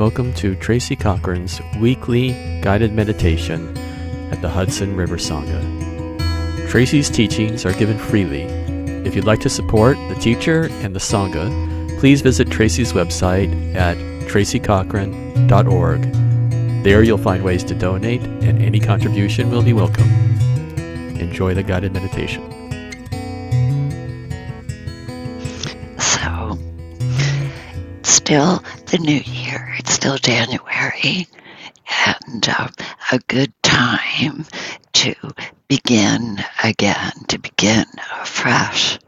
Welcome to Tracy Cochran's weekly guided meditation at the Hudson River Sangha. Tracy's teachings are given freely. If you'd like to support the teacher and the Sangha, please visit Tracy's website at tracycochran.org. There you'll find ways to donate, and any contribution will be welcome. Enjoy the guided meditation. So, still the new year, still January, and uh, a good time to begin again, to begin afresh.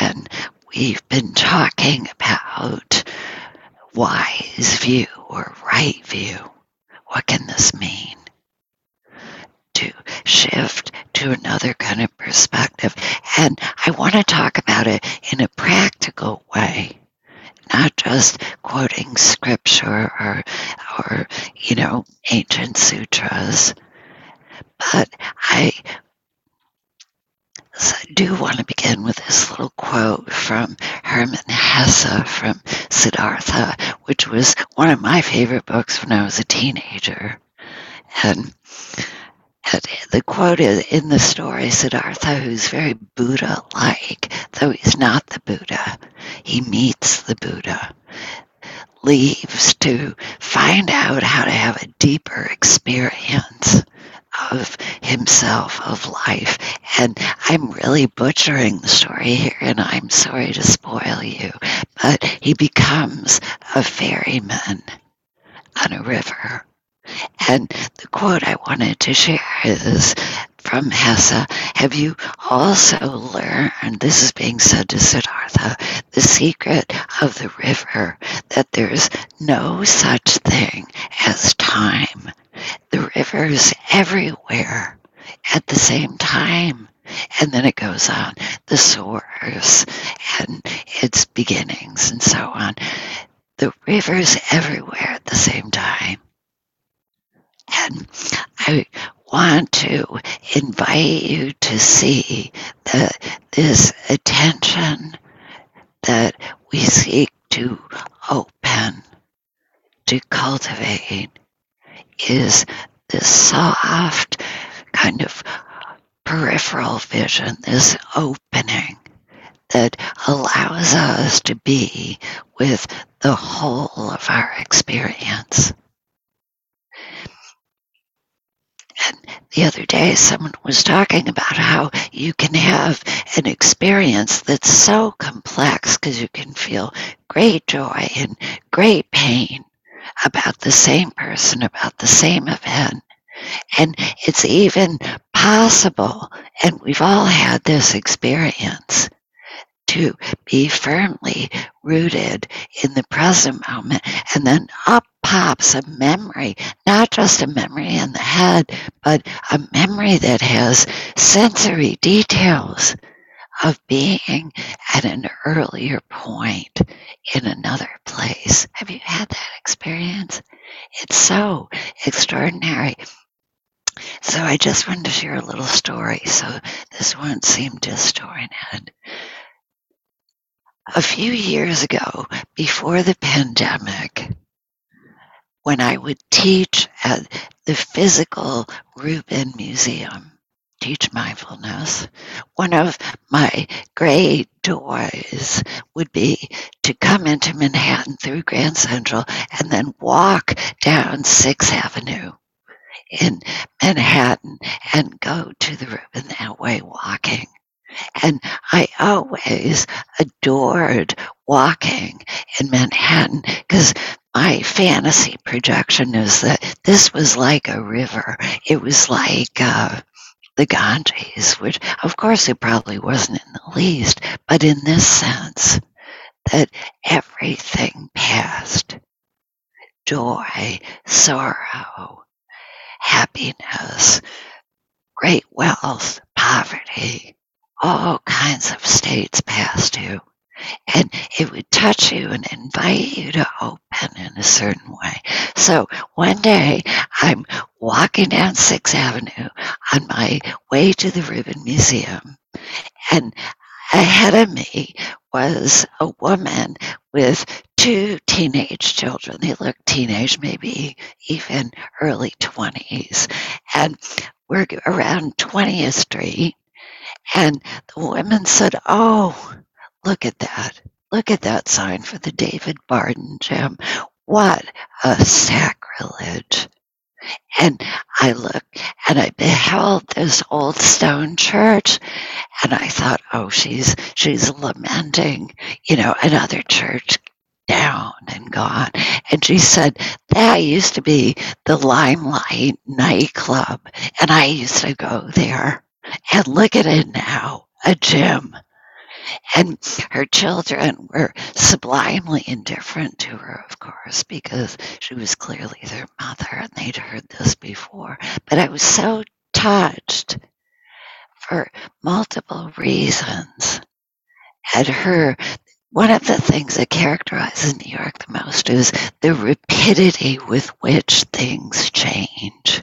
And we've been talking about wise view or right view. What can this mean? To shift to another kind of perspective. And I want to talk about it in a practical way, not just quoting scripture or, or you know, ancient sutras. But I do want to begin with this little quote from Hermann Hesse from Siddhartha, which was one of my favorite books when I was a teenager. And the quote is in the story Siddhartha, who's very Buddha like, though he's not the Buddha, he meets the Buddha, leaves to find out how to have a deeper experience of himself, of life. And I'm really butchering the story here, and I'm sorry to spoil you, but he becomes a ferryman on a river. And the quote I wanted to share is from Hesse Have you also learned, this is being said to Siddhartha, the secret of the river, that there's no such thing as time? The river's everywhere at the same time. And then it goes on, the source and its beginnings and so on. The river's everywhere at the same time. And I want to invite you to see that this attention that we seek to open, to cultivate, is this soft kind of peripheral vision, this opening that allows us to be with the whole of our experience. And the other day, someone was talking about how you can have an experience that's so complex because you can feel great joy and great pain about the same person, about the same event. And it's even possible, and we've all had this experience, to be firmly rooted in the present moment. And then up pops a memory, not just a memory in the head, but a memory that has sensory details of being at an earlier point in another place. Have you had that experience? It's so extraordinary. So I just wanted to share a little story so this won't seem disjointed. A few years ago, before the pandemic, when I would teach at the physical Rubin Museum, teach mindfulness, one of my great joys would be to come into Manhattan through Grand Central and then walk down Sixth Avenue in Manhattan and go to the Rubin that way walking. And I always adored walking in Manhattan because my fantasy projection is that this was like a river. It was like uh, the Ganges, which of course it probably wasn't in the least, but in this sense that everything passed joy, sorrow, happiness, great wealth, poverty, all kinds of states past you. And it would touch you and invite you to open in a certain way. So one day I'm walking down Sixth Avenue on my way to the Rubin Museum, and ahead of me was a woman with two teenage children. They looked teenage, maybe even early 20s. And we're around 20th Street. And the women said, Oh, look at that. Look at that sign for the David Barton Gym. What a sacrilege. And I looked and I beheld this old stone church and I thought, oh, she's she's lamenting, you know, another church down and gone. And she said, that used to be the Limelight nightclub. And I used to go there. And look at it now, a gym. And her children were sublimely indifferent to her, of course, because she was clearly their mother and they'd heard this before. But I was so touched for multiple reasons at her. One of the things that characterizes New York the most is the rapidity with which things change.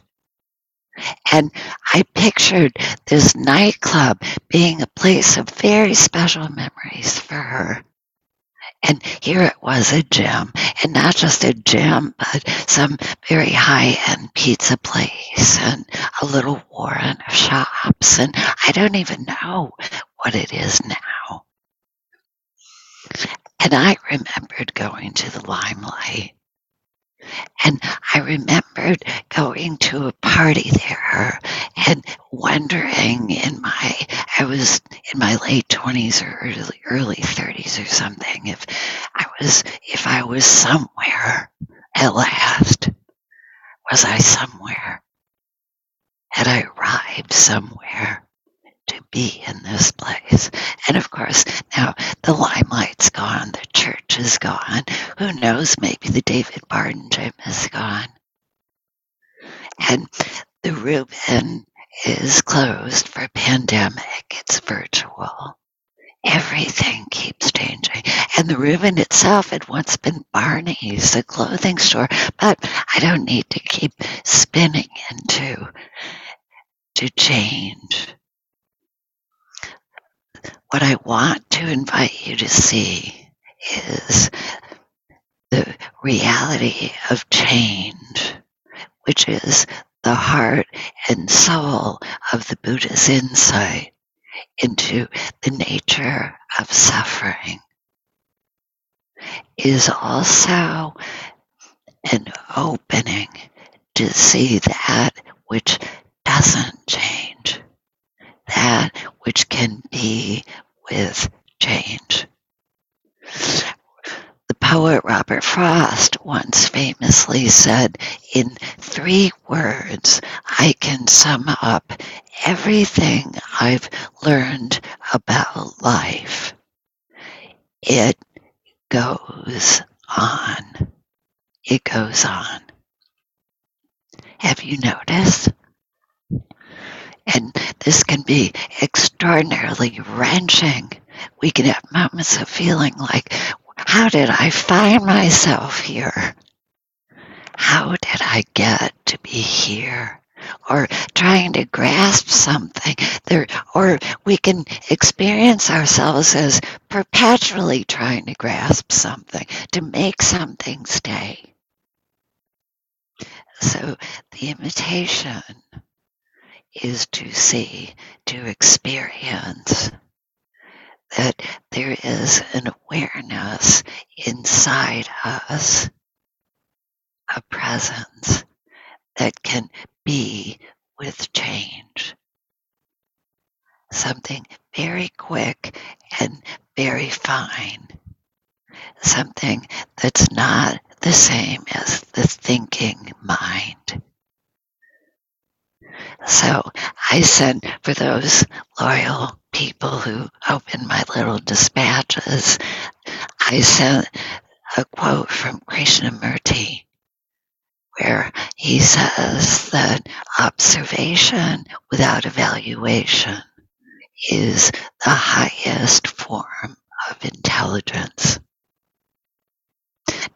And I pictured this nightclub being a place of very special memories for her. And here it was a gym, and not just a gym, but some very high end pizza place and a little warren of shops. And I don't even know what it is now. And I remembered going to the limelight and I remembered going to a party there and wondering in my, I was in my late 20s or early, early 30s or something, if I was, if I was somewhere at last. Was I somewhere? Had I arrived somewhere? To be in this place. And of course, now the limelight's gone, the church is gone. Who knows, maybe the David Barton gym is gone. And the Rubin is closed for pandemic, it's virtual. Everything keeps changing. And the Rubin itself had once been Barney's, a clothing store, but I don't need to keep spinning into to change what I want to invite you to see is the reality of change, which is the heart and soul of the Buddha's insight into the nature of suffering, is also an opening to see that which doesn't change, that which can be with change. The poet Robert Frost once famously said, In three words, I can sum up everything I've learned about life. It goes on. It goes on. Have you noticed? And this can be extraordinarily wrenching. We can have moments of feeling like, how did I find myself here? How did I get to be here? Or trying to grasp something there, or we can experience ourselves as perpetually trying to grasp something, to make something stay. So the invitation is to see, to experience that there is an awareness inside us, a presence that can be with change. Something very quick and very fine. Something that's not the same as the thinking mind. So I sent for those loyal people who open my little dispatches, I sent a quote from Krishnamurti where he says that observation without evaluation is the highest form of intelligence.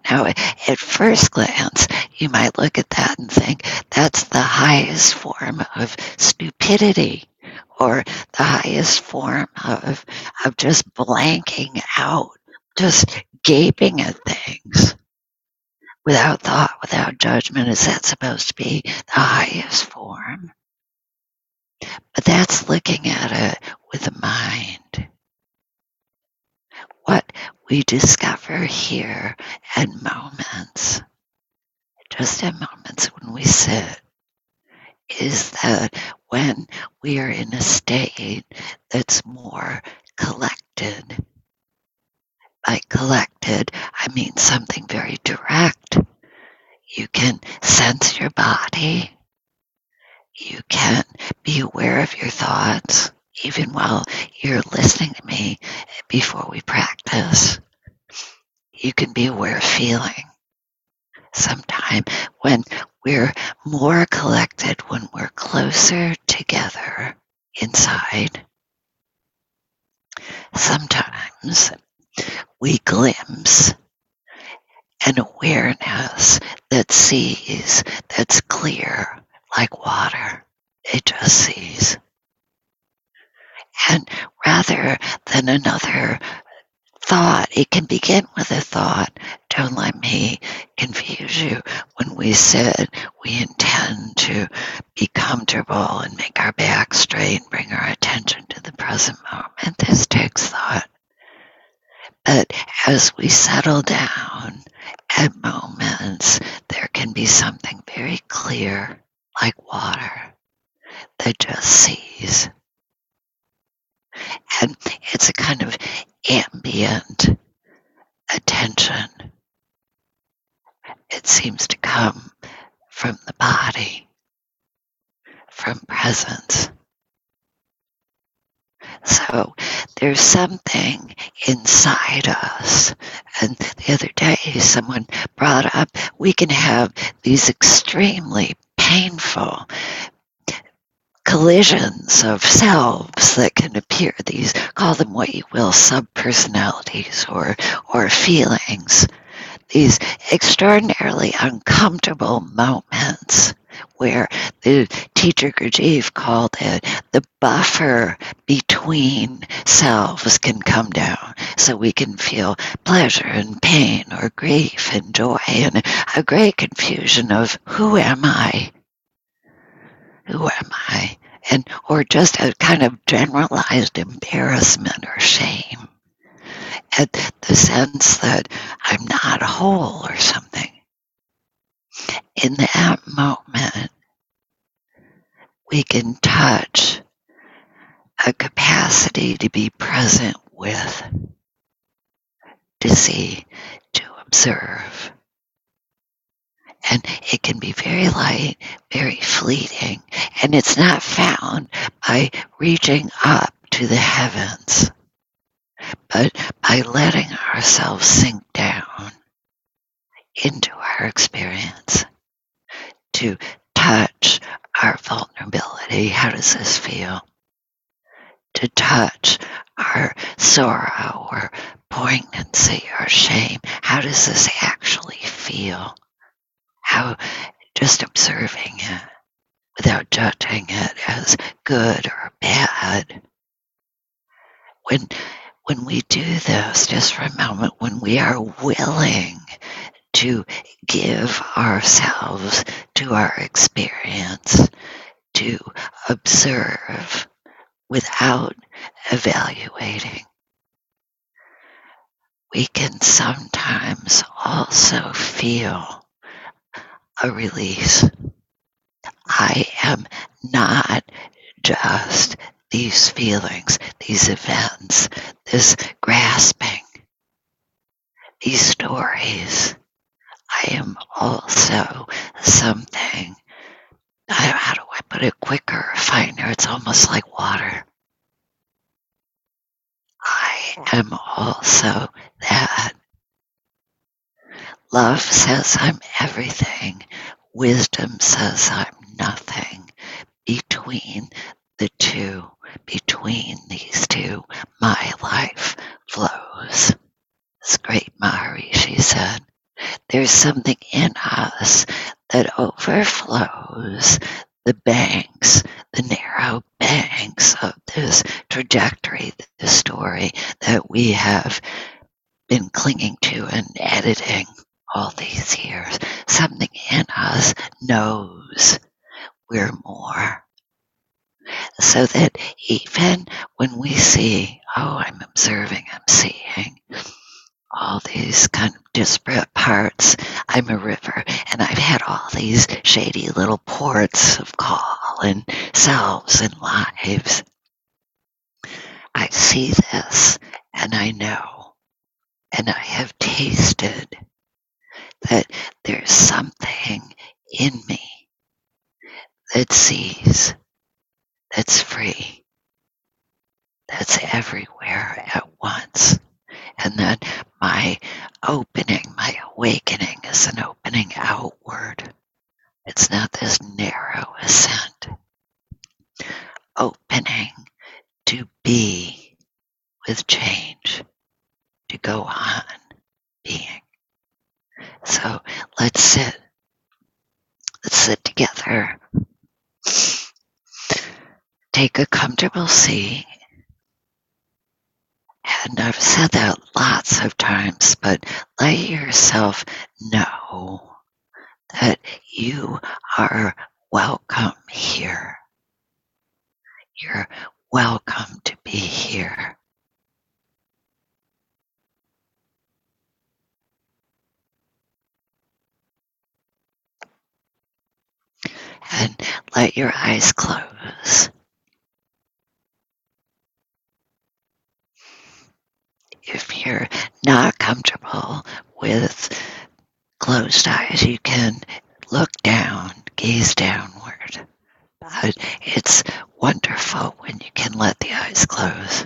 Now, at first glance, you might look at that and think that's the highest form of stupidity or the highest form of, of just blanking out just gaping at things without thought, without judgment. Is that supposed to be the highest form? But that's looking at it with the mind. What we discover here at moments, just at moments when we sit, is that when we are in a state that's more collected, by collected, I mean something very direct. You can sense your body. You can be aware of your thoughts, even while you're listening to me before we practice. You can be aware of feeling. Sometime when we're more collected, when we're closer together inside, sometimes we glimpse an awareness that sees, that's clear like water. It just sees. And rather than another thought, it can begin with a thought. Don't let me confuse you. When we sit, we intend to be comfortable and make our back straight and bring our attention to the present moment. This takes thought. But as we settle down at moments, there can be something very clear, like water, that just sees. And it's a kind of ambient attention. It seems to come from the body, from presence. So there's something inside us. And the other day, someone brought up we can have these extremely painful collisions of selves that can appear these call them what you will subpersonalities or or feelings these extraordinarily uncomfortable moments where the teacher Gurdjieff called it the buffer between selves can come down so we can feel pleasure and pain or grief and joy and a great confusion of who am I? Who am I? And or just a kind of generalized embarrassment or shame at the sense that I'm not whole or something in that moment, we can touch a capacity to be present with, to see, to observe. And it can be very light, very fleeting, and it's not found by reaching up to the heavens, but by letting ourselves sink down into our experience to touch our vulnerability. How does this feel? To touch our sorrow or poignancy or shame. How does this actually feel? How just observing it without judging it as good or bad. When when we do this, just for a moment, when we are willing to give ourselves to our experience, to observe without evaluating. We can sometimes also feel a release. I am not just these feelings, these events, this grasping, these stories. I am also something. How do I put it quicker, finer? It's almost like water. I am also that. Love says I'm everything. Wisdom says I'm nothing. Between the two, between these two, my life flows. This great Maharishi said. There's something in us that overflows the banks, the narrow banks of this trajectory, this story that we have been clinging to and editing all these years. Something in us knows we're more. So that even when we see, oh, I'm observing, I'm seeing all these kind of disparate parts, I'm a river and I've had all these shady little ports of call and selves and lives. I see this and I know and I have tasted that there's something in me that sees, that's free, that's everywhere at once. And that my opening, my awakening is an opening outward. It's not this narrow ascent. Opening to be with change, to go on. So let's sit. Let's sit together. Take a comfortable seat. And I've said that lots of times, but let yourself know that you are welcome here. You're welcome to be here. And let your eyes close. If you're not comfortable with closed eyes, you can look down, gaze downward. But it's wonderful when you can let the eyes close.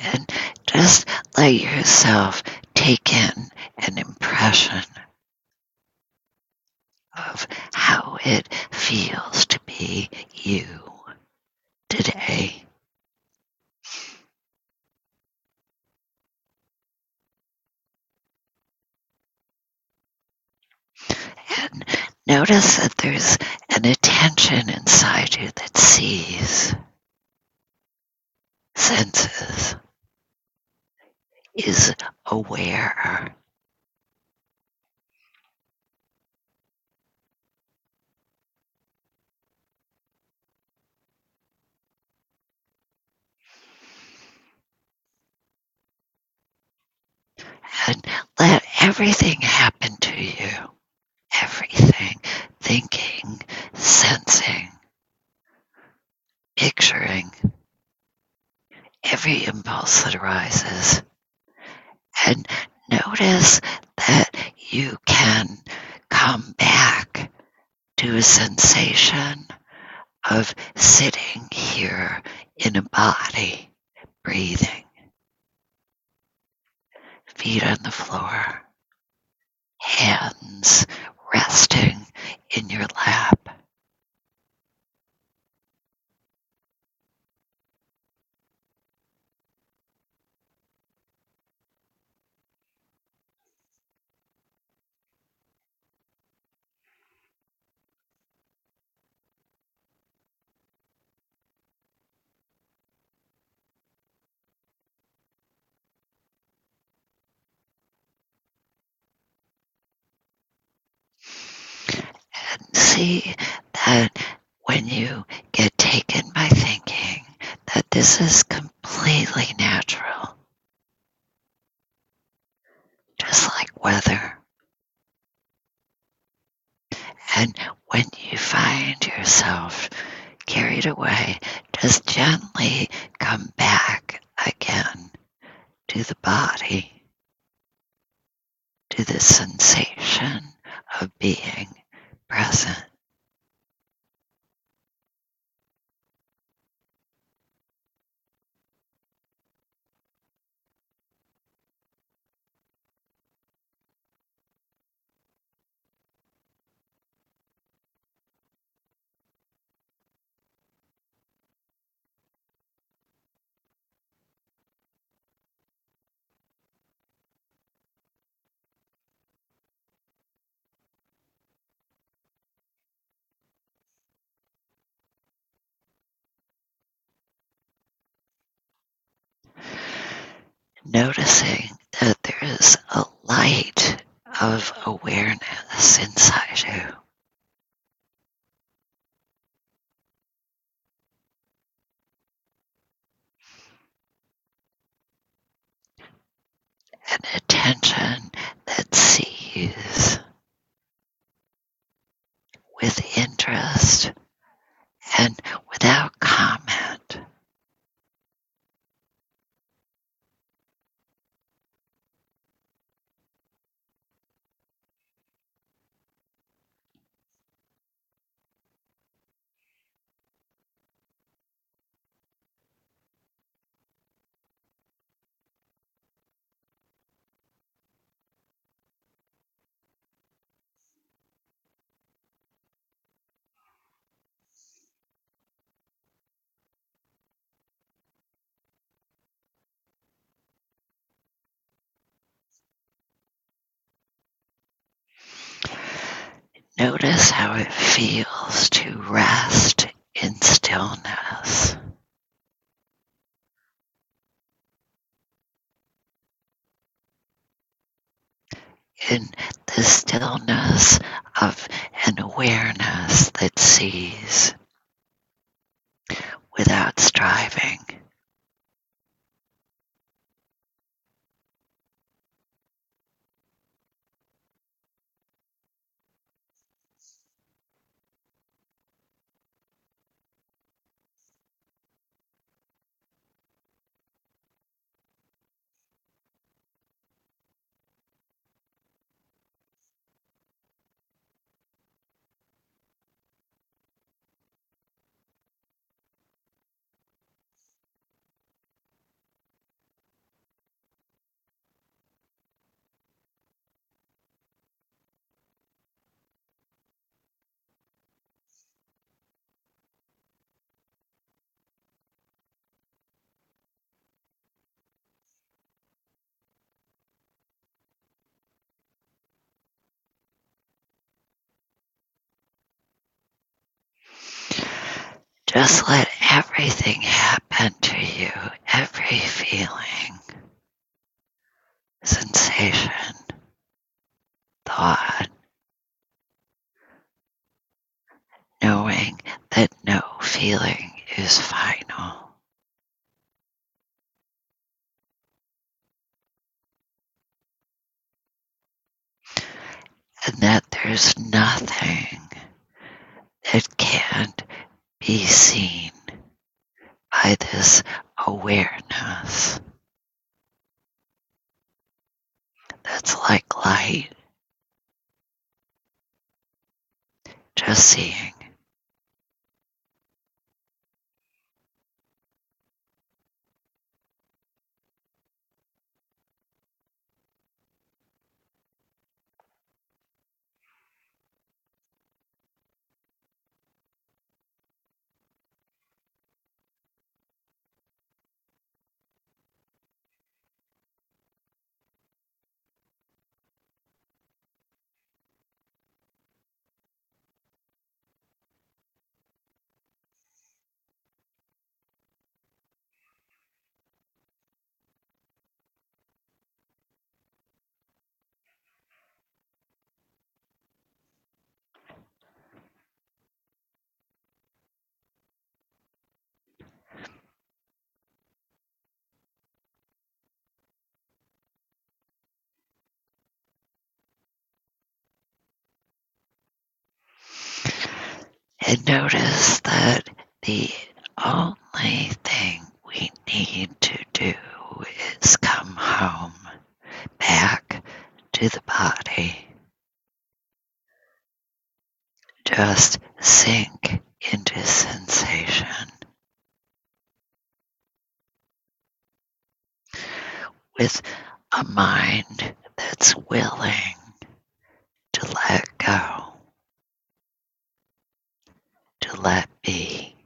And just let yourself take in an impression of how it feels to be you today. And notice that there's an attention inside you that sees, senses, is aware. And let everything happen to you. Everything. Thinking, sensing, picturing, every impulse that arises and notice that you can come back to a sensation of sitting here in a body, breathing, feet on the floor, hands resting in your lap. See that when you get taken by thinking that this is completely natural, just like weather. And when you find yourself carried away, just gently come back again to the body, to the sensation of being present. Noticing that there is a light of awareness inside you. An attention that sees with interest and without comment. Notice how it feels to rest in stillness. In the stillness of an awareness that sees without striving. Just let everything happen to you, every feeling, sensation, thought, knowing that no feeling is final. And that there's nothing that can't be seen by this awareness that's like light, just seeing. And notice that the only thing we need to do is come home back to the body. Just sink into sensation with a mind that's willing to let go, to let be.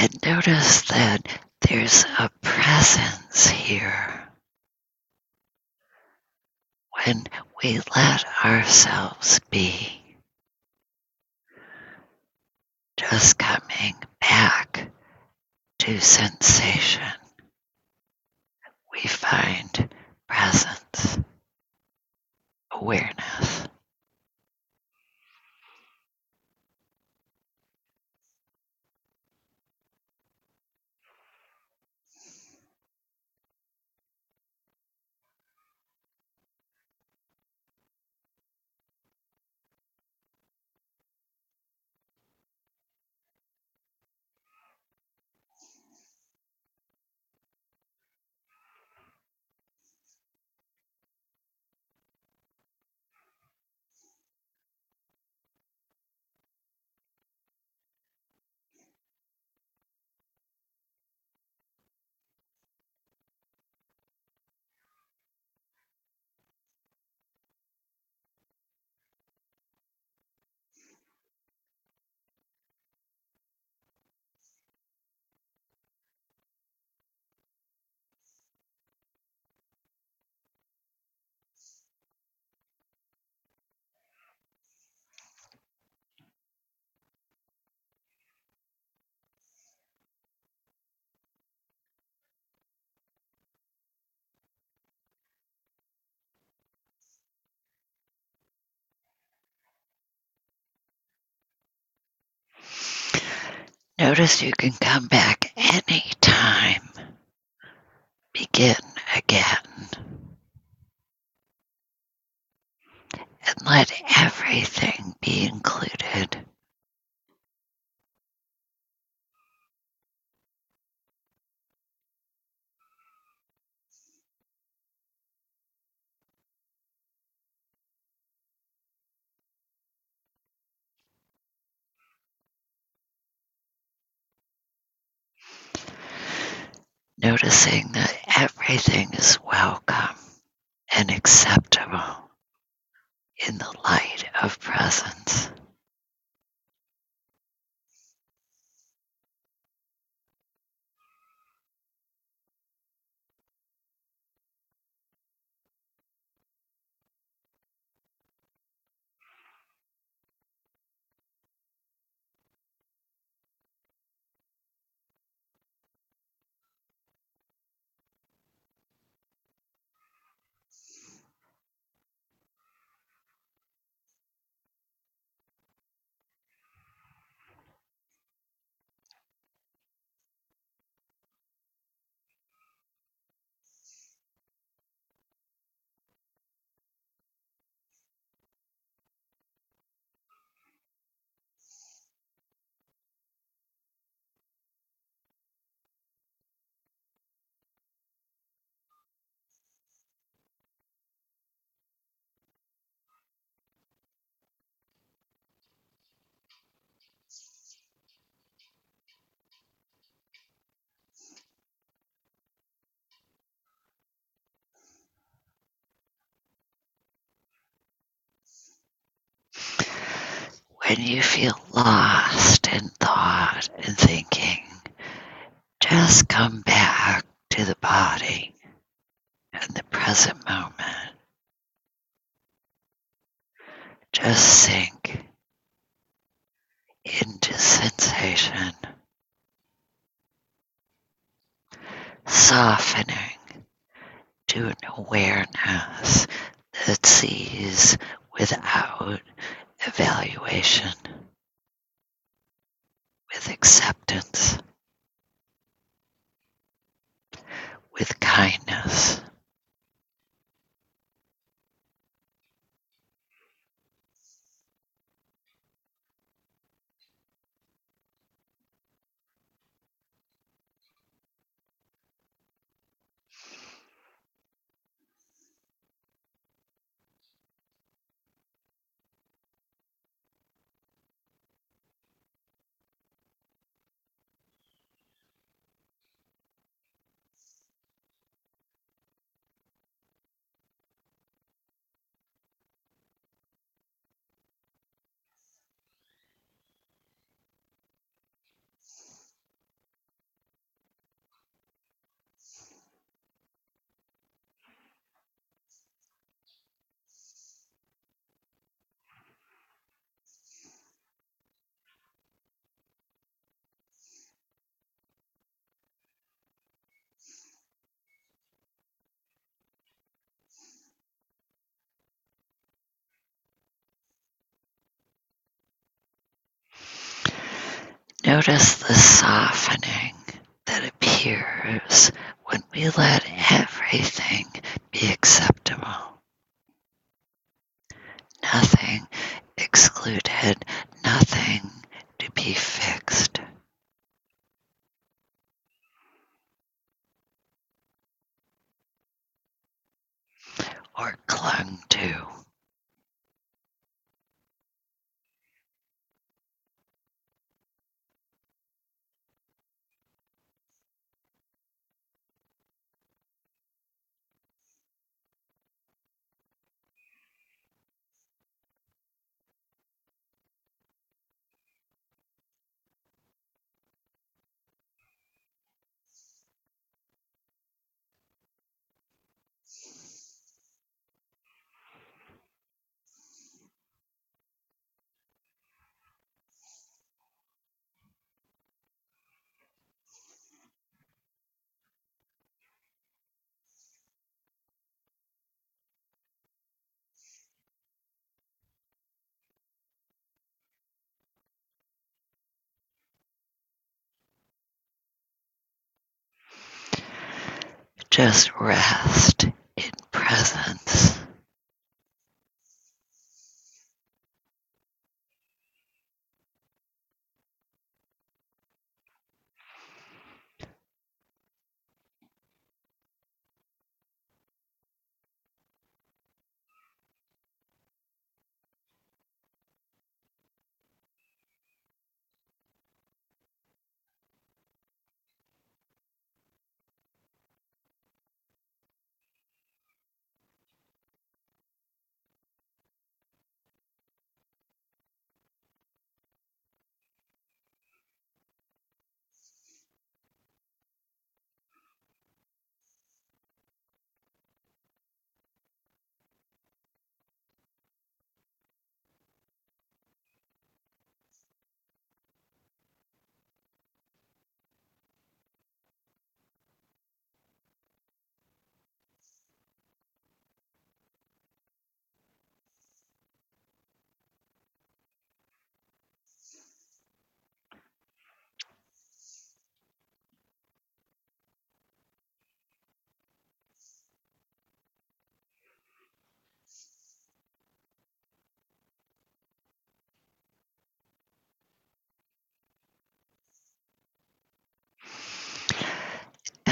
And notice that there's a presence here. When we let ourselves be, just coming back to sensation, we find presence, awareness. Notice you can come back anytime. Begin again. And let everything be included. Noticing that everything is welcome and acceptable in the light of presence. When you feel lost in thought and thinking, just come back to the body and the present moment. Just sink into sensation, softening to an awareness that sees without evaluation, with acceptance, with kindness. Notice the softening that appears when we let everything be acceptable. Nothing excluded, nothing to be fixed. or clung to. Just rest in presence.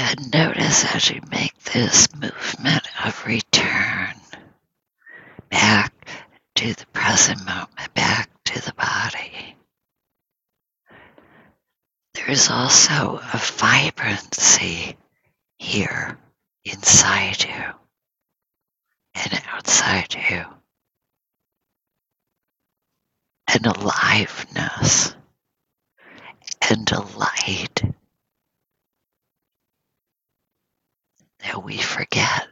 And notice as you make this movement of return back to the present moment, back to the body. There's also a vibrancy here inside you and outside you, an aliveness and a light that we forget.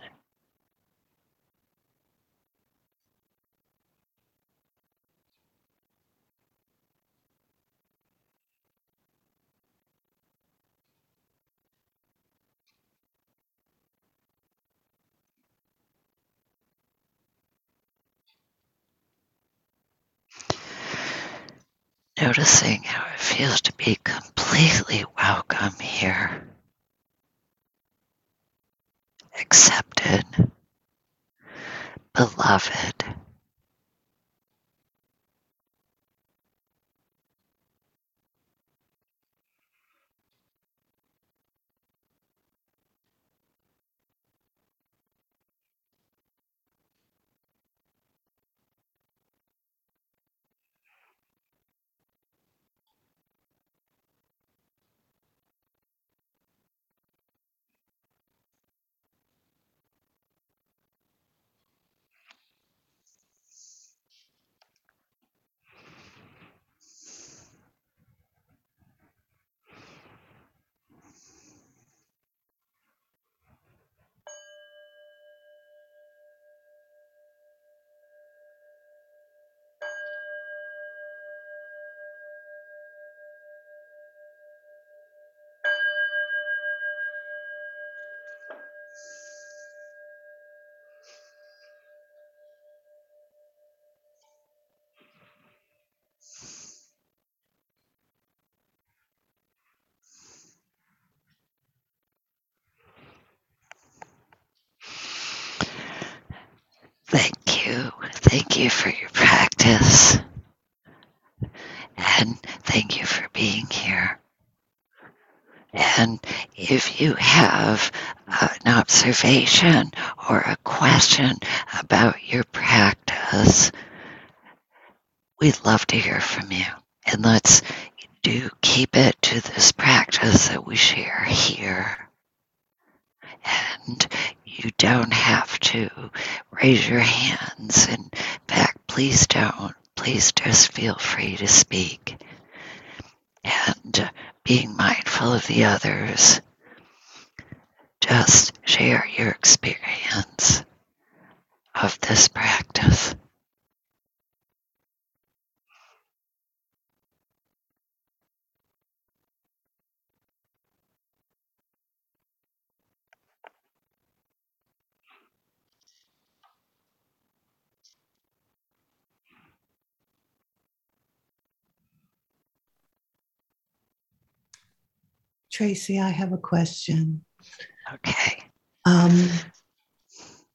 Noticing how it feels to be completely welcome here. Accepted, beloved. Thank you for your practice. And thank you for being here. And if you have an observation or a question about your practice, we'd love to hear from you. And let's do keep it to this practice that we share here. And you don't have to raise your hands. In fact, please don't. Please just feel free to speak. And uh, being mindful of the others, just share your experience of this practice. Tracy, I have a question. Okay. Um,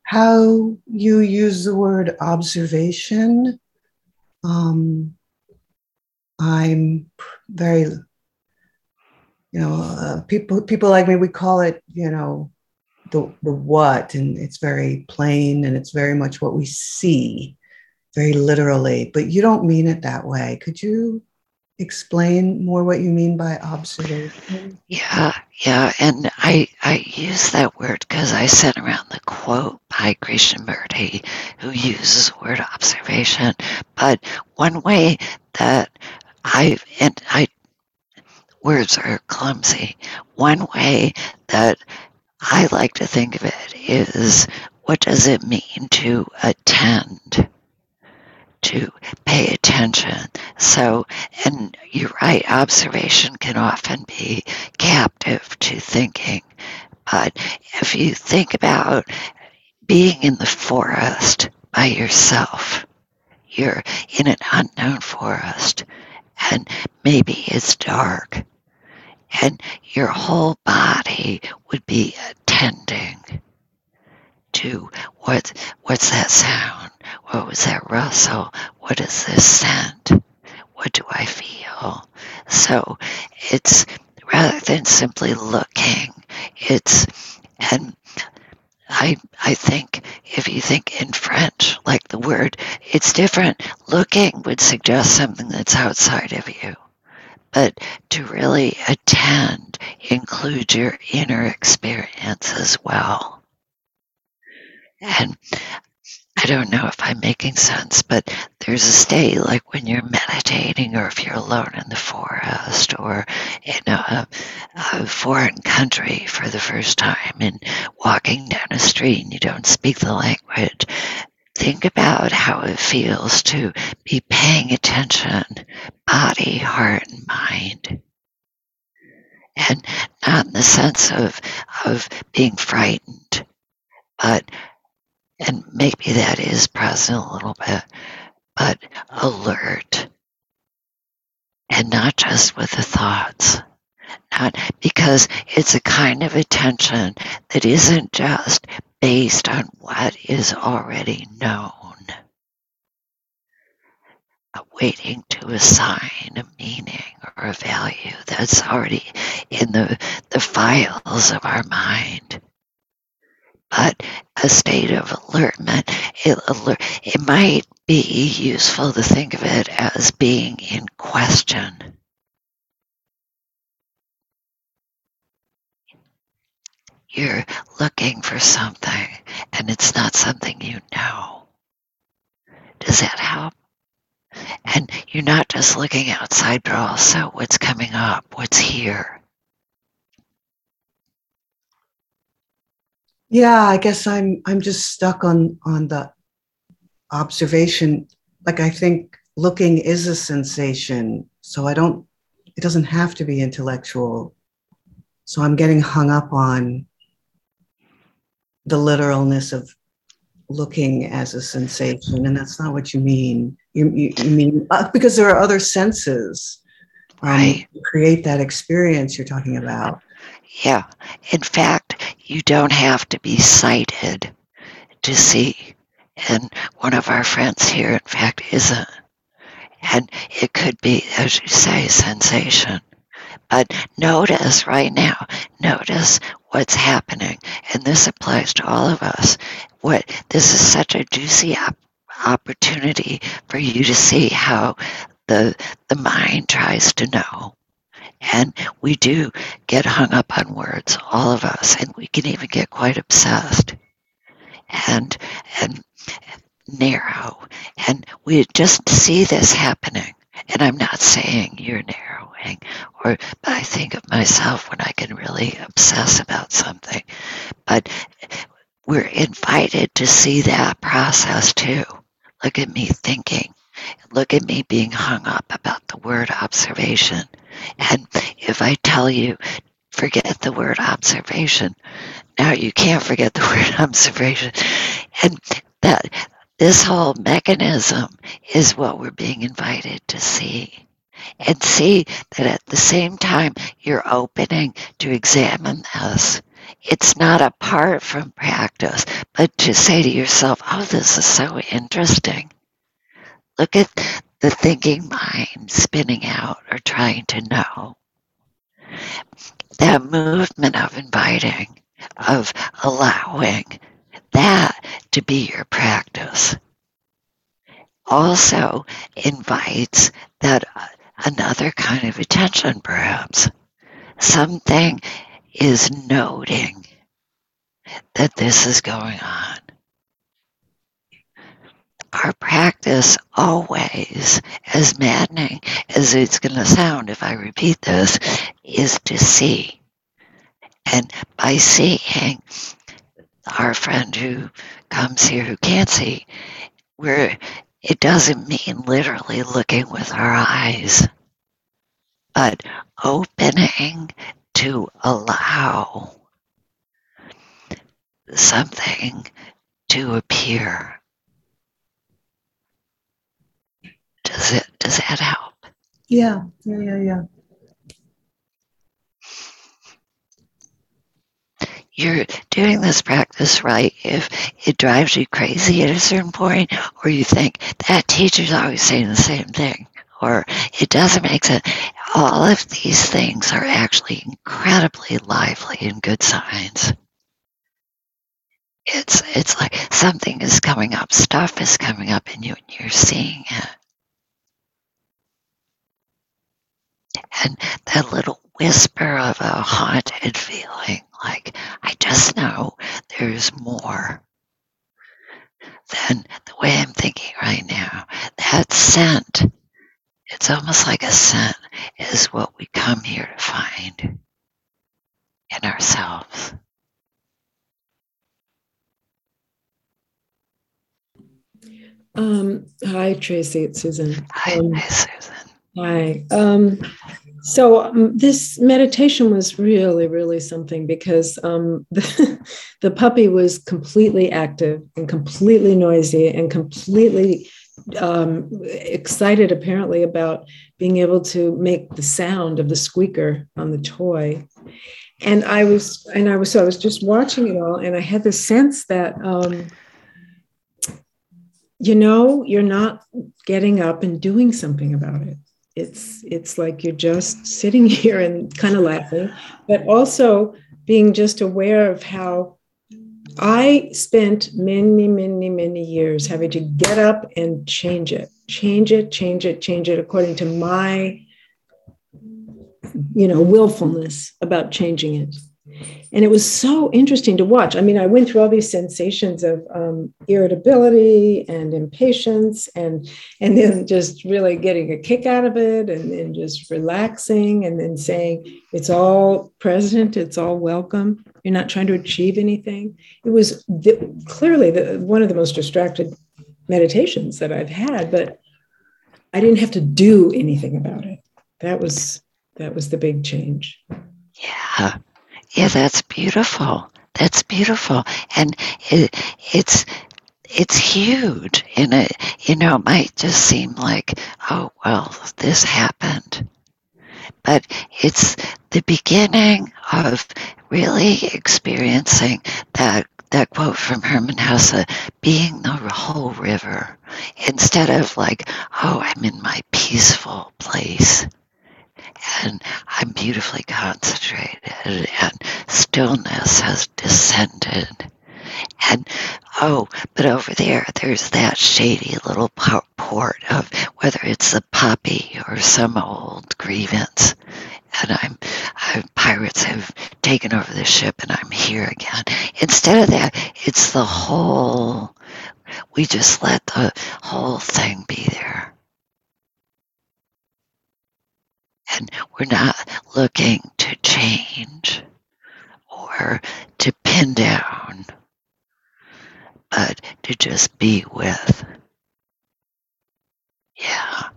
how you use the word observation, um, I'm very, you know, uh, people people like me we call it, you know, the the what, and it's very plain and it's very much what we see, very literally. But you don't mean it that way. Could you explain more what you mean by observation? Yeah, yeah, and I I use that word because I sent around the quote by Krishnamurti, who uses the word observation. But one way that I and I words are clumsy. One way that I like to think of it is what does it mean to attend? To pay attention. So, and you're right, observation can often be captive to thinking. But if you think about being in the forest by yourself, you're in an unknown forest, and maybe it's dark, and your whole body would be attending to what what's that sound? What was that rustle? What is this scent? What do I feel? So it's rather than simply looking, it's and I I think if you think in French, like the word, it's different. Looking would suggest something that's outside of you. But to really attend includes your inner experience as well. And I don't know if I'm making sense, but there's a state like when you're meditating, or if you're alone in the forest, or in a, a, foreign country for the first time, and walking down a street and you don't speak the language. Think about how it feels to be paying attention, body, heart, and mind. And not in the sense of, of being frightened, but and maybe that is present a little bit, but alert. And not just with the thoughts. Not because it's a kind of attention that isn't just based on what is already known, waiting to assign a meaning or a value that's already in the, the files of our mind but a state of alertment. It, alert, it might be useful to think of it as being in question. You're looking for something and it's not something you know. Does that help? And you're not just looking outside, but also what's coming up, what's here. Yeah, I guess I'm I'm just stuck on on the observation. Like I think looking is a sensation, so I don't. It doesn't have to be intellectual. So I'm getting hung up on the literalness of looking as a sensation, and that's not what you mean. You you, you mean uh, because there are other senses, um, right? Create that experience you're talking about. Yeah. In fact, you don't have to be sighted to see. and one of our friends here, in fact, isn't. And it could be, as you say, sensation. But notice right now, notice what's happening. And this applies to all of us. What this is such a juicy op- opportunity for you to see how the the mind tries to know. And we do get hung up on words, all of us, and we can even get quite obsessed and and narrow. And we just see this happening. And I'm not saying you're narrowing, or but I think of myself when I can really obsess about something. But we're invited to see that process too. Look at me thinking. Look at me being hung up about the word observation. And if I tell you, forget the word observation, now you can't forget the word observation. And that this whole mechanism is what we're being invited to see. And see that at the same time you're opening to examine this, it's not apart from practice, but to say to yourself, oh, this is so interesting. Look at the thinking mind spinning out or trying to know. That movement of inviting, of allowing that to be your practice also invites that uh, another kind of attention perhaps something is noting that this is going on our practice always, as maddening as it's going to sound if I repeat this, is to see. And by seeing, our friend who comes here who can't see, where it doesn't mean literally looking with our eyes, but opening to allow something to appear Does it does that help? Yeah, yeah, yeah, yeah. You're doing this practice right if it drives you crazy at a certain point, or you think that teacher's always saying the same thing, or it doesn't make sense. All of these things are actually incredibly lively and good signs. It's it's like something is coming up, stuff is coming up in you, and you're seeing it. And that little whisper of a haunted feeling like I just know there's more than the way I'm thinking right now. That scent, it's almost like a scent, is what we come here to find in ourselves. Um, hi, Tracy. It's Susan. Hi, um, hi Susan. Hi. Um, so um, this meditation was really, really something because um, the, the puppy was completely active and completely noisy and completely um, excited, apparently, about being able to make the sound of the squeaker on the toy. And I was, and I was, so I was just watching it all, and I had the sense that um, you know, you're not getting up and doing something about it it's it's like you're just sitting here and kind of laughing but also being just aware of how i spent many many many years having to get up and change it change it change it change it according to my you know willfulness about changing it and it was so interesting to watch. I mean, I went through all these sensations of um, irritability and impatience, and and then just really getting a kick out of it, and then just relaxing, and then saying it's all present, it's all welcome. You're not trying to achieve anything. It was the, clearly the, one of the most distracted meditations that I've had, but I didn't have to do anything about it. That was that was the big change. Yeah. Yeah, that's beautiful. That's beautiful. And it, it's it's huge and it you know it might just seem like oh well this happened but it's the beginning of really experiencing that that quote from Hermann Hesse, being the whole river, instead of like, oh, I'm in my peaceful place and I'm beautifully concentrated and stillness has descended. And oh, but over there, there's that shady little port of whether it's a puppy or some old grievance. And I'm, I'm, pirates have taken over the ship and I'm here again. Instead of that, it's the whole, we just let the whole thing be there. And we're not looking to change or to pin down, but to just be with. Yeah.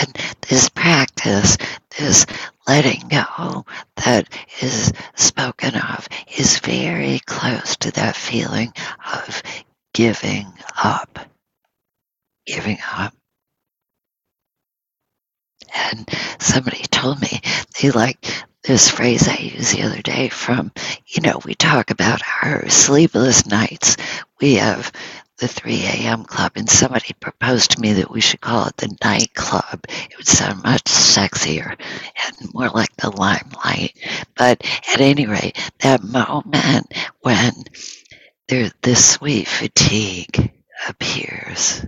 And this practice, this letting go that is spoken of, is very close to that feeling of giving up. Giving up. And somebody told me they like this phrase I used the other day from, you know, we talk about our sleepless nights. We have the 3 a.m. club, and somebody proposed to me that we should call it the night club. It would sound much sexier and more like the limelight. But at any rate, that moment when there, this sweet fatigue appears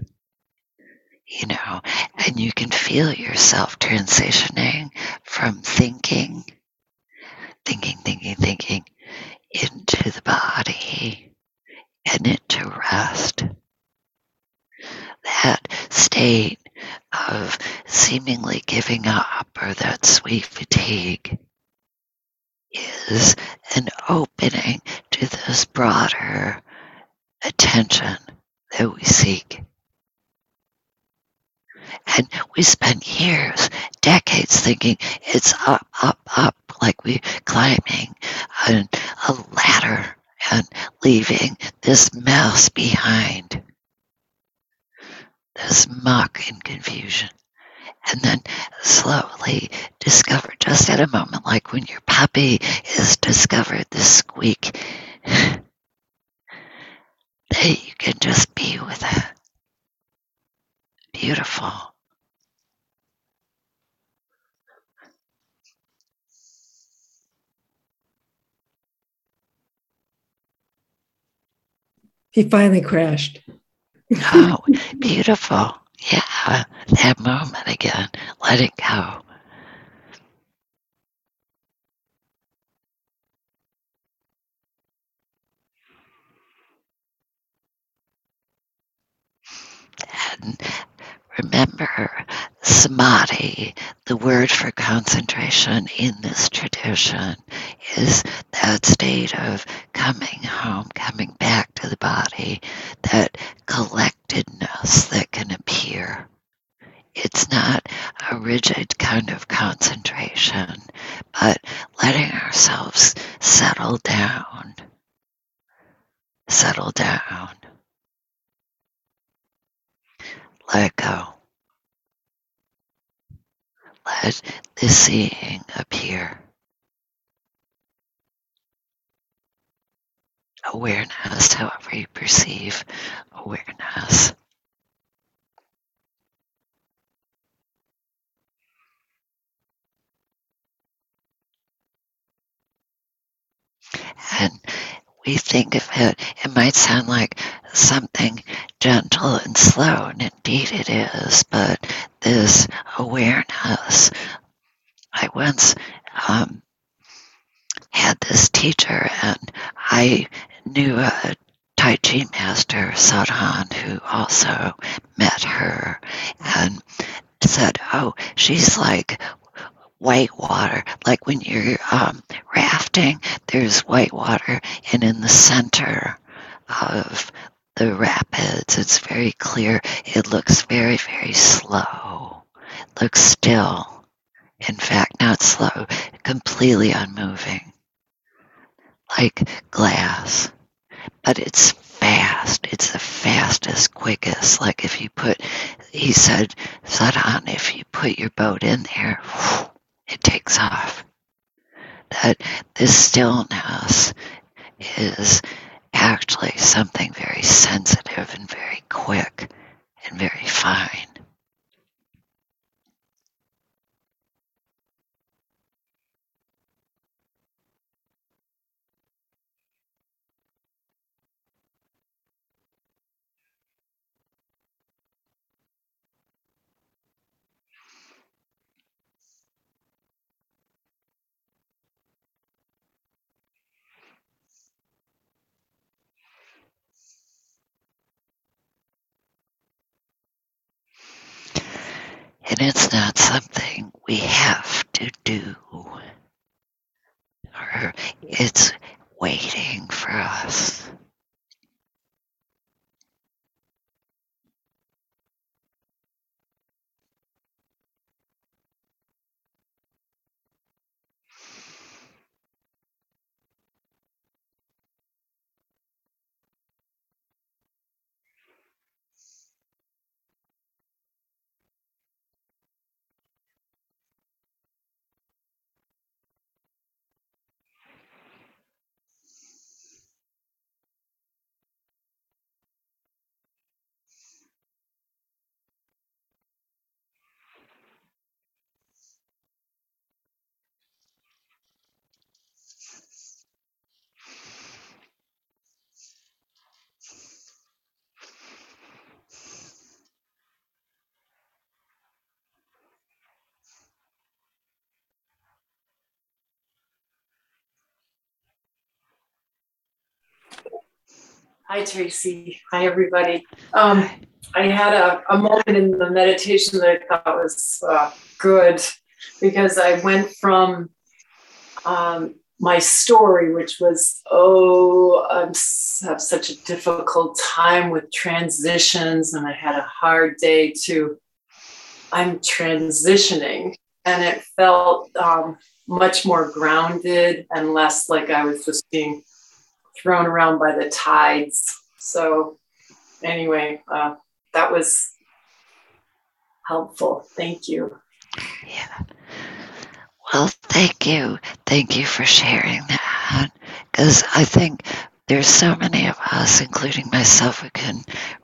you know, and you can feel yourself transitioning from thinking, thinking, thinking, thinking into the body and into rest. That state of seemingly giving up or that sweet fatigue is an opening to this broader attention that we seek. And we spent years, decades thinking it's up, up, up, like we're climbing a, a ladder and leaving this mess behind. This muck and confusion. And then slowly discover, just at a moment, like when your puppy is discovered this squeak, that you can just be with it beautiful. He finally crashed. oh, beautiful. Yeah, that moment again. Let it go. And Remember, samadhi, the word for concentration in this tradition, is that state of coming home, coming back to the body, that collectedness that can appear. It's not a rigid kind of concentration, but letting ourselves settle down. Settle down let go. Let the seeing appear. Awareness, however you perceive awareness. And think of it, it might sound like something gentle and slow, and indeed it is, but this awareness. I once um, had this teacher, and I knew a Tai Chi master, Sadhan, who also met her, and said, Oh, she's like white water. Like when you're um, rafting, there's white water, and in the center of the rapids, it's very clear. It looks very, very slow. It looks still. In fact, not slow, completely unmoving, like glass. But it's fast. It's the fastest, quickest. Like if you put, he said, Sadhan, if you put your boat in there, it takes off. that this stillness is actually something very sensitive and very quick and very fine. And it's not something we have to do, or it's waiting for us. Hi, Tracy. Hi, everybody. Um, I had a, a, moment in the meditation that I thought was uh, good because I went from um, my story, which was, oh, I have such a difficult time with transitions, and I had a hard day to, I'm transitioning. And it felt um, much more grounded and less like I was just being thrown around by the tides. So, anyway, uh, that was helpful. Thank you. Yeah. Well, thank you. Thank you for sharing that. Because I think there's so many of us, including myself, who can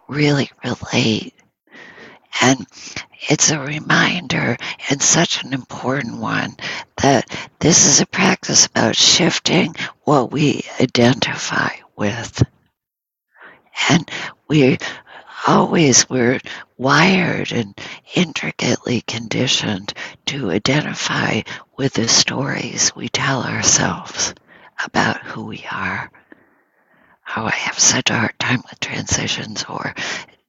really relate. And it's a reminder, and such an important one, that this is a practice about shifting what we identify with. And we always were wired and intricately conditioned to identify with the stories we tell ourselves about who we are. Oh, I have such a hard time with transitions, or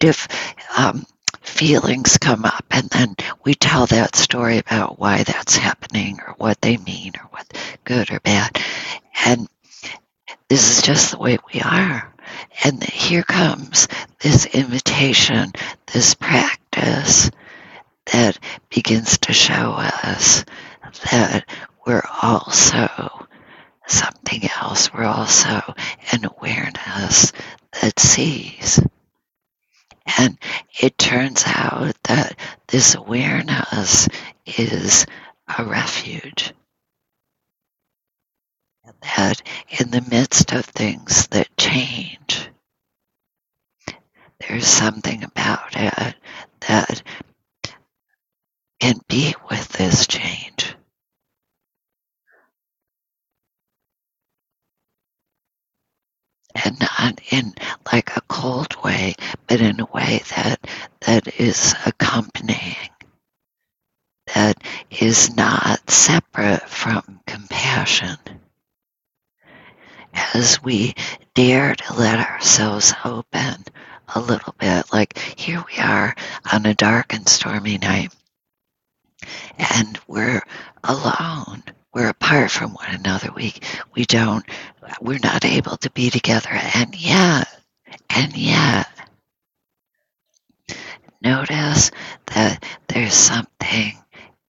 if um, feelings come up and then we tell that story about why that's happening or what they mean or what good or bad. And this is just the way we are. And here comes this invitation this practice that begins to show us that we're also something else. We're also an awareness that sees and it turns out that this awareness is a refuge. And that in the midst of things that change, there's something about it that can be with this change. And not in like a cold way, but in a way that that is accompanying, that is not separate from compassion. As we dare to let ourselves open a little bit, like here we are on a dark and stormy night, and we're alone we're apart from one another. We we don't we're not able to be together. And yet, and yet, notice that there's something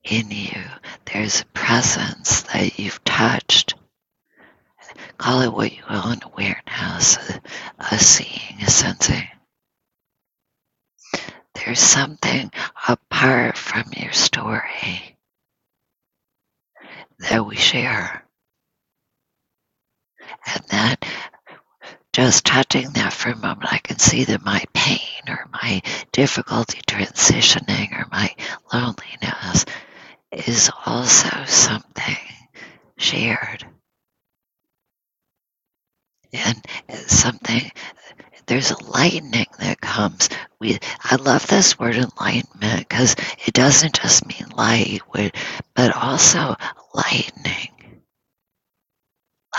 in you. There's a presence that you've touched. Call it what you will, an awareness, a, a seeing, a sensing. There's something apart from your story that we share And that just touching that for a moment, I can see that my pain or my difficulty transitioning or my loneliness is also something shared. And something, there's a lightening that comes. We, I love this word enlightenment because it doesn't just mean light, but also lightening.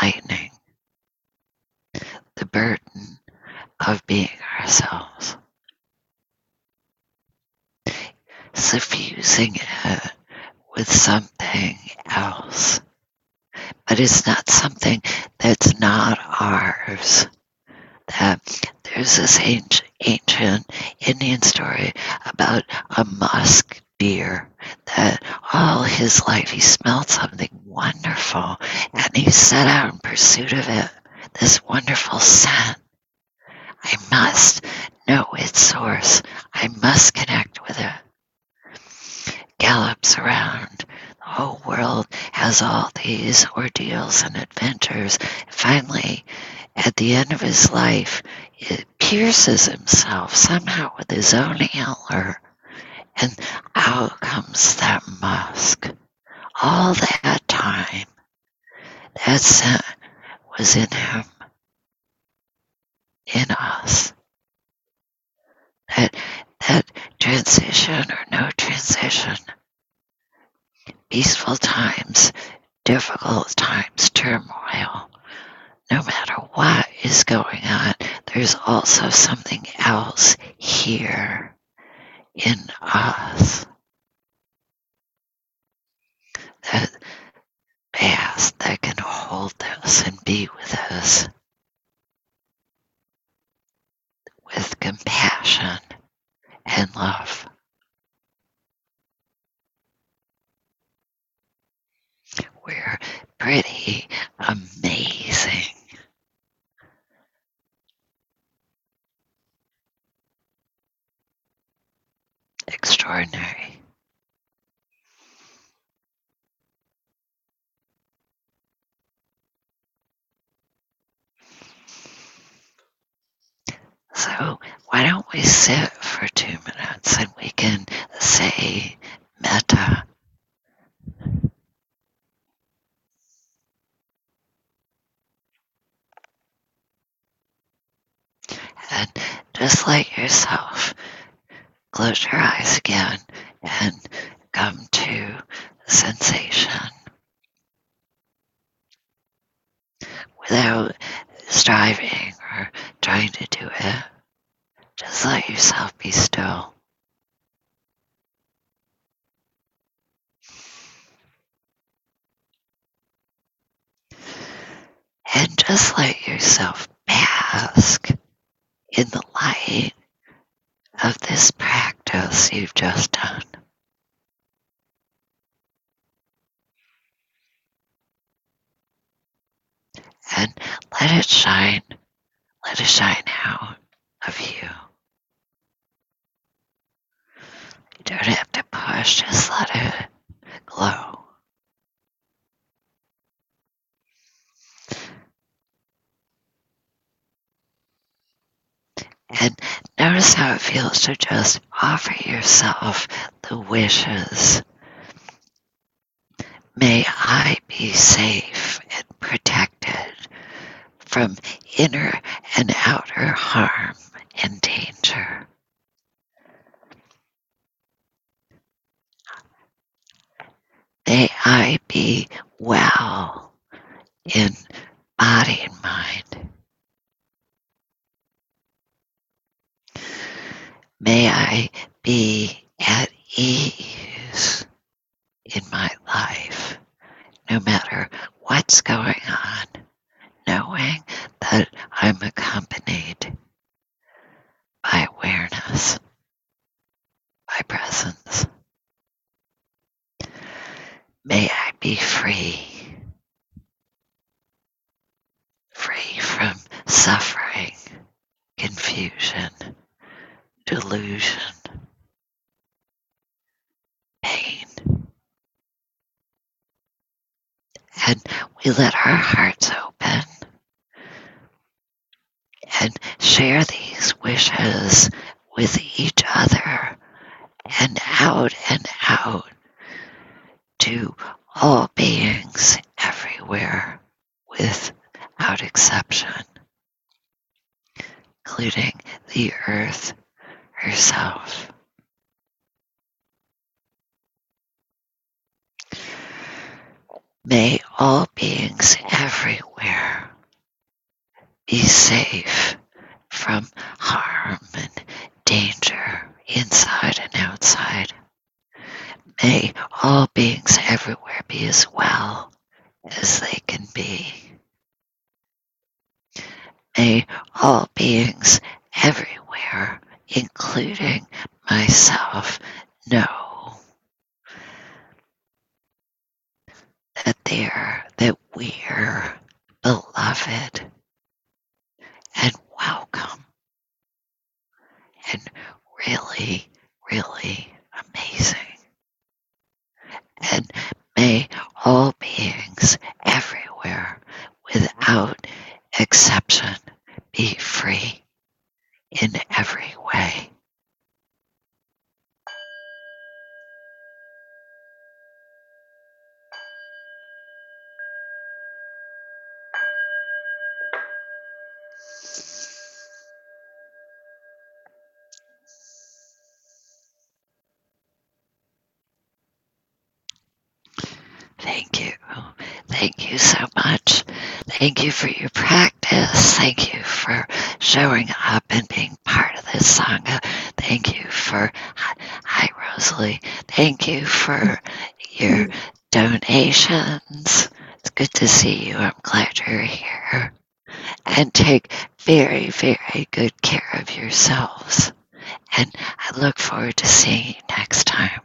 Lightening. The burden of being ourselves. Suffusing it with something else. But it's not something that's not ours. That there's this ancient, ancient Indian story about a musk deer that all his life he smelled something wonderful and he set out in pursuit of it, this wonderful scent. I must know its source. I must connect with it gallops around. The whole world has all these ordeals and adventures. Finally, at the end of his life, it pierces himself somehow with his own antler, and out comes that musk. All that time, that scent was in him, in us. That that transition or no transition, peaceful times, difficult times, turmoil, no matter what is going on, there's also something else here in us that past that can hold us and be with us with compassion and love. We're pretty amazing. Extraordinary. So why don't we sit for two minutes and we can say metta. And just let yourself close your eyes again and come to sensation without striving or trying to do it. Just let yourself be still. And just let yourself bask in the light of this practice you've just done. And let it shine, let it shine out of you. You don't have to push, just let it glow. And notice how it feels to just offer yourself the wishes. May I be safe and protected from inner and outer harm and danger. May I be well in body and mind. May I be at ease in my life, no matter what's going on, knowing that I'm accompanied by awareness, by presence. May I be free, free from suffering, confusion, delusion, pain. And we let our hearts open and share these wishes with each other and out and out to all beings everywhere without exception, including the earth herself. May all beings everywhere be safe from harm and danger inside and outside. May all beings everywhere be as well as they can be. May all beings everywhere, including myself, know that they're, that we're beloved and welcome and really, really amazing. And may all beings everywhere, without exception, be free in every way. Thank you. Thank you so much. Thank you for your practice. Thank you for showing up and being part of this Sangha. Thank you for, hi, Rosalie. Thank you for your donations. It's good to see you. I'm glad you're here. And take very, very good care of yourselves. And I look forward to seeing you next time.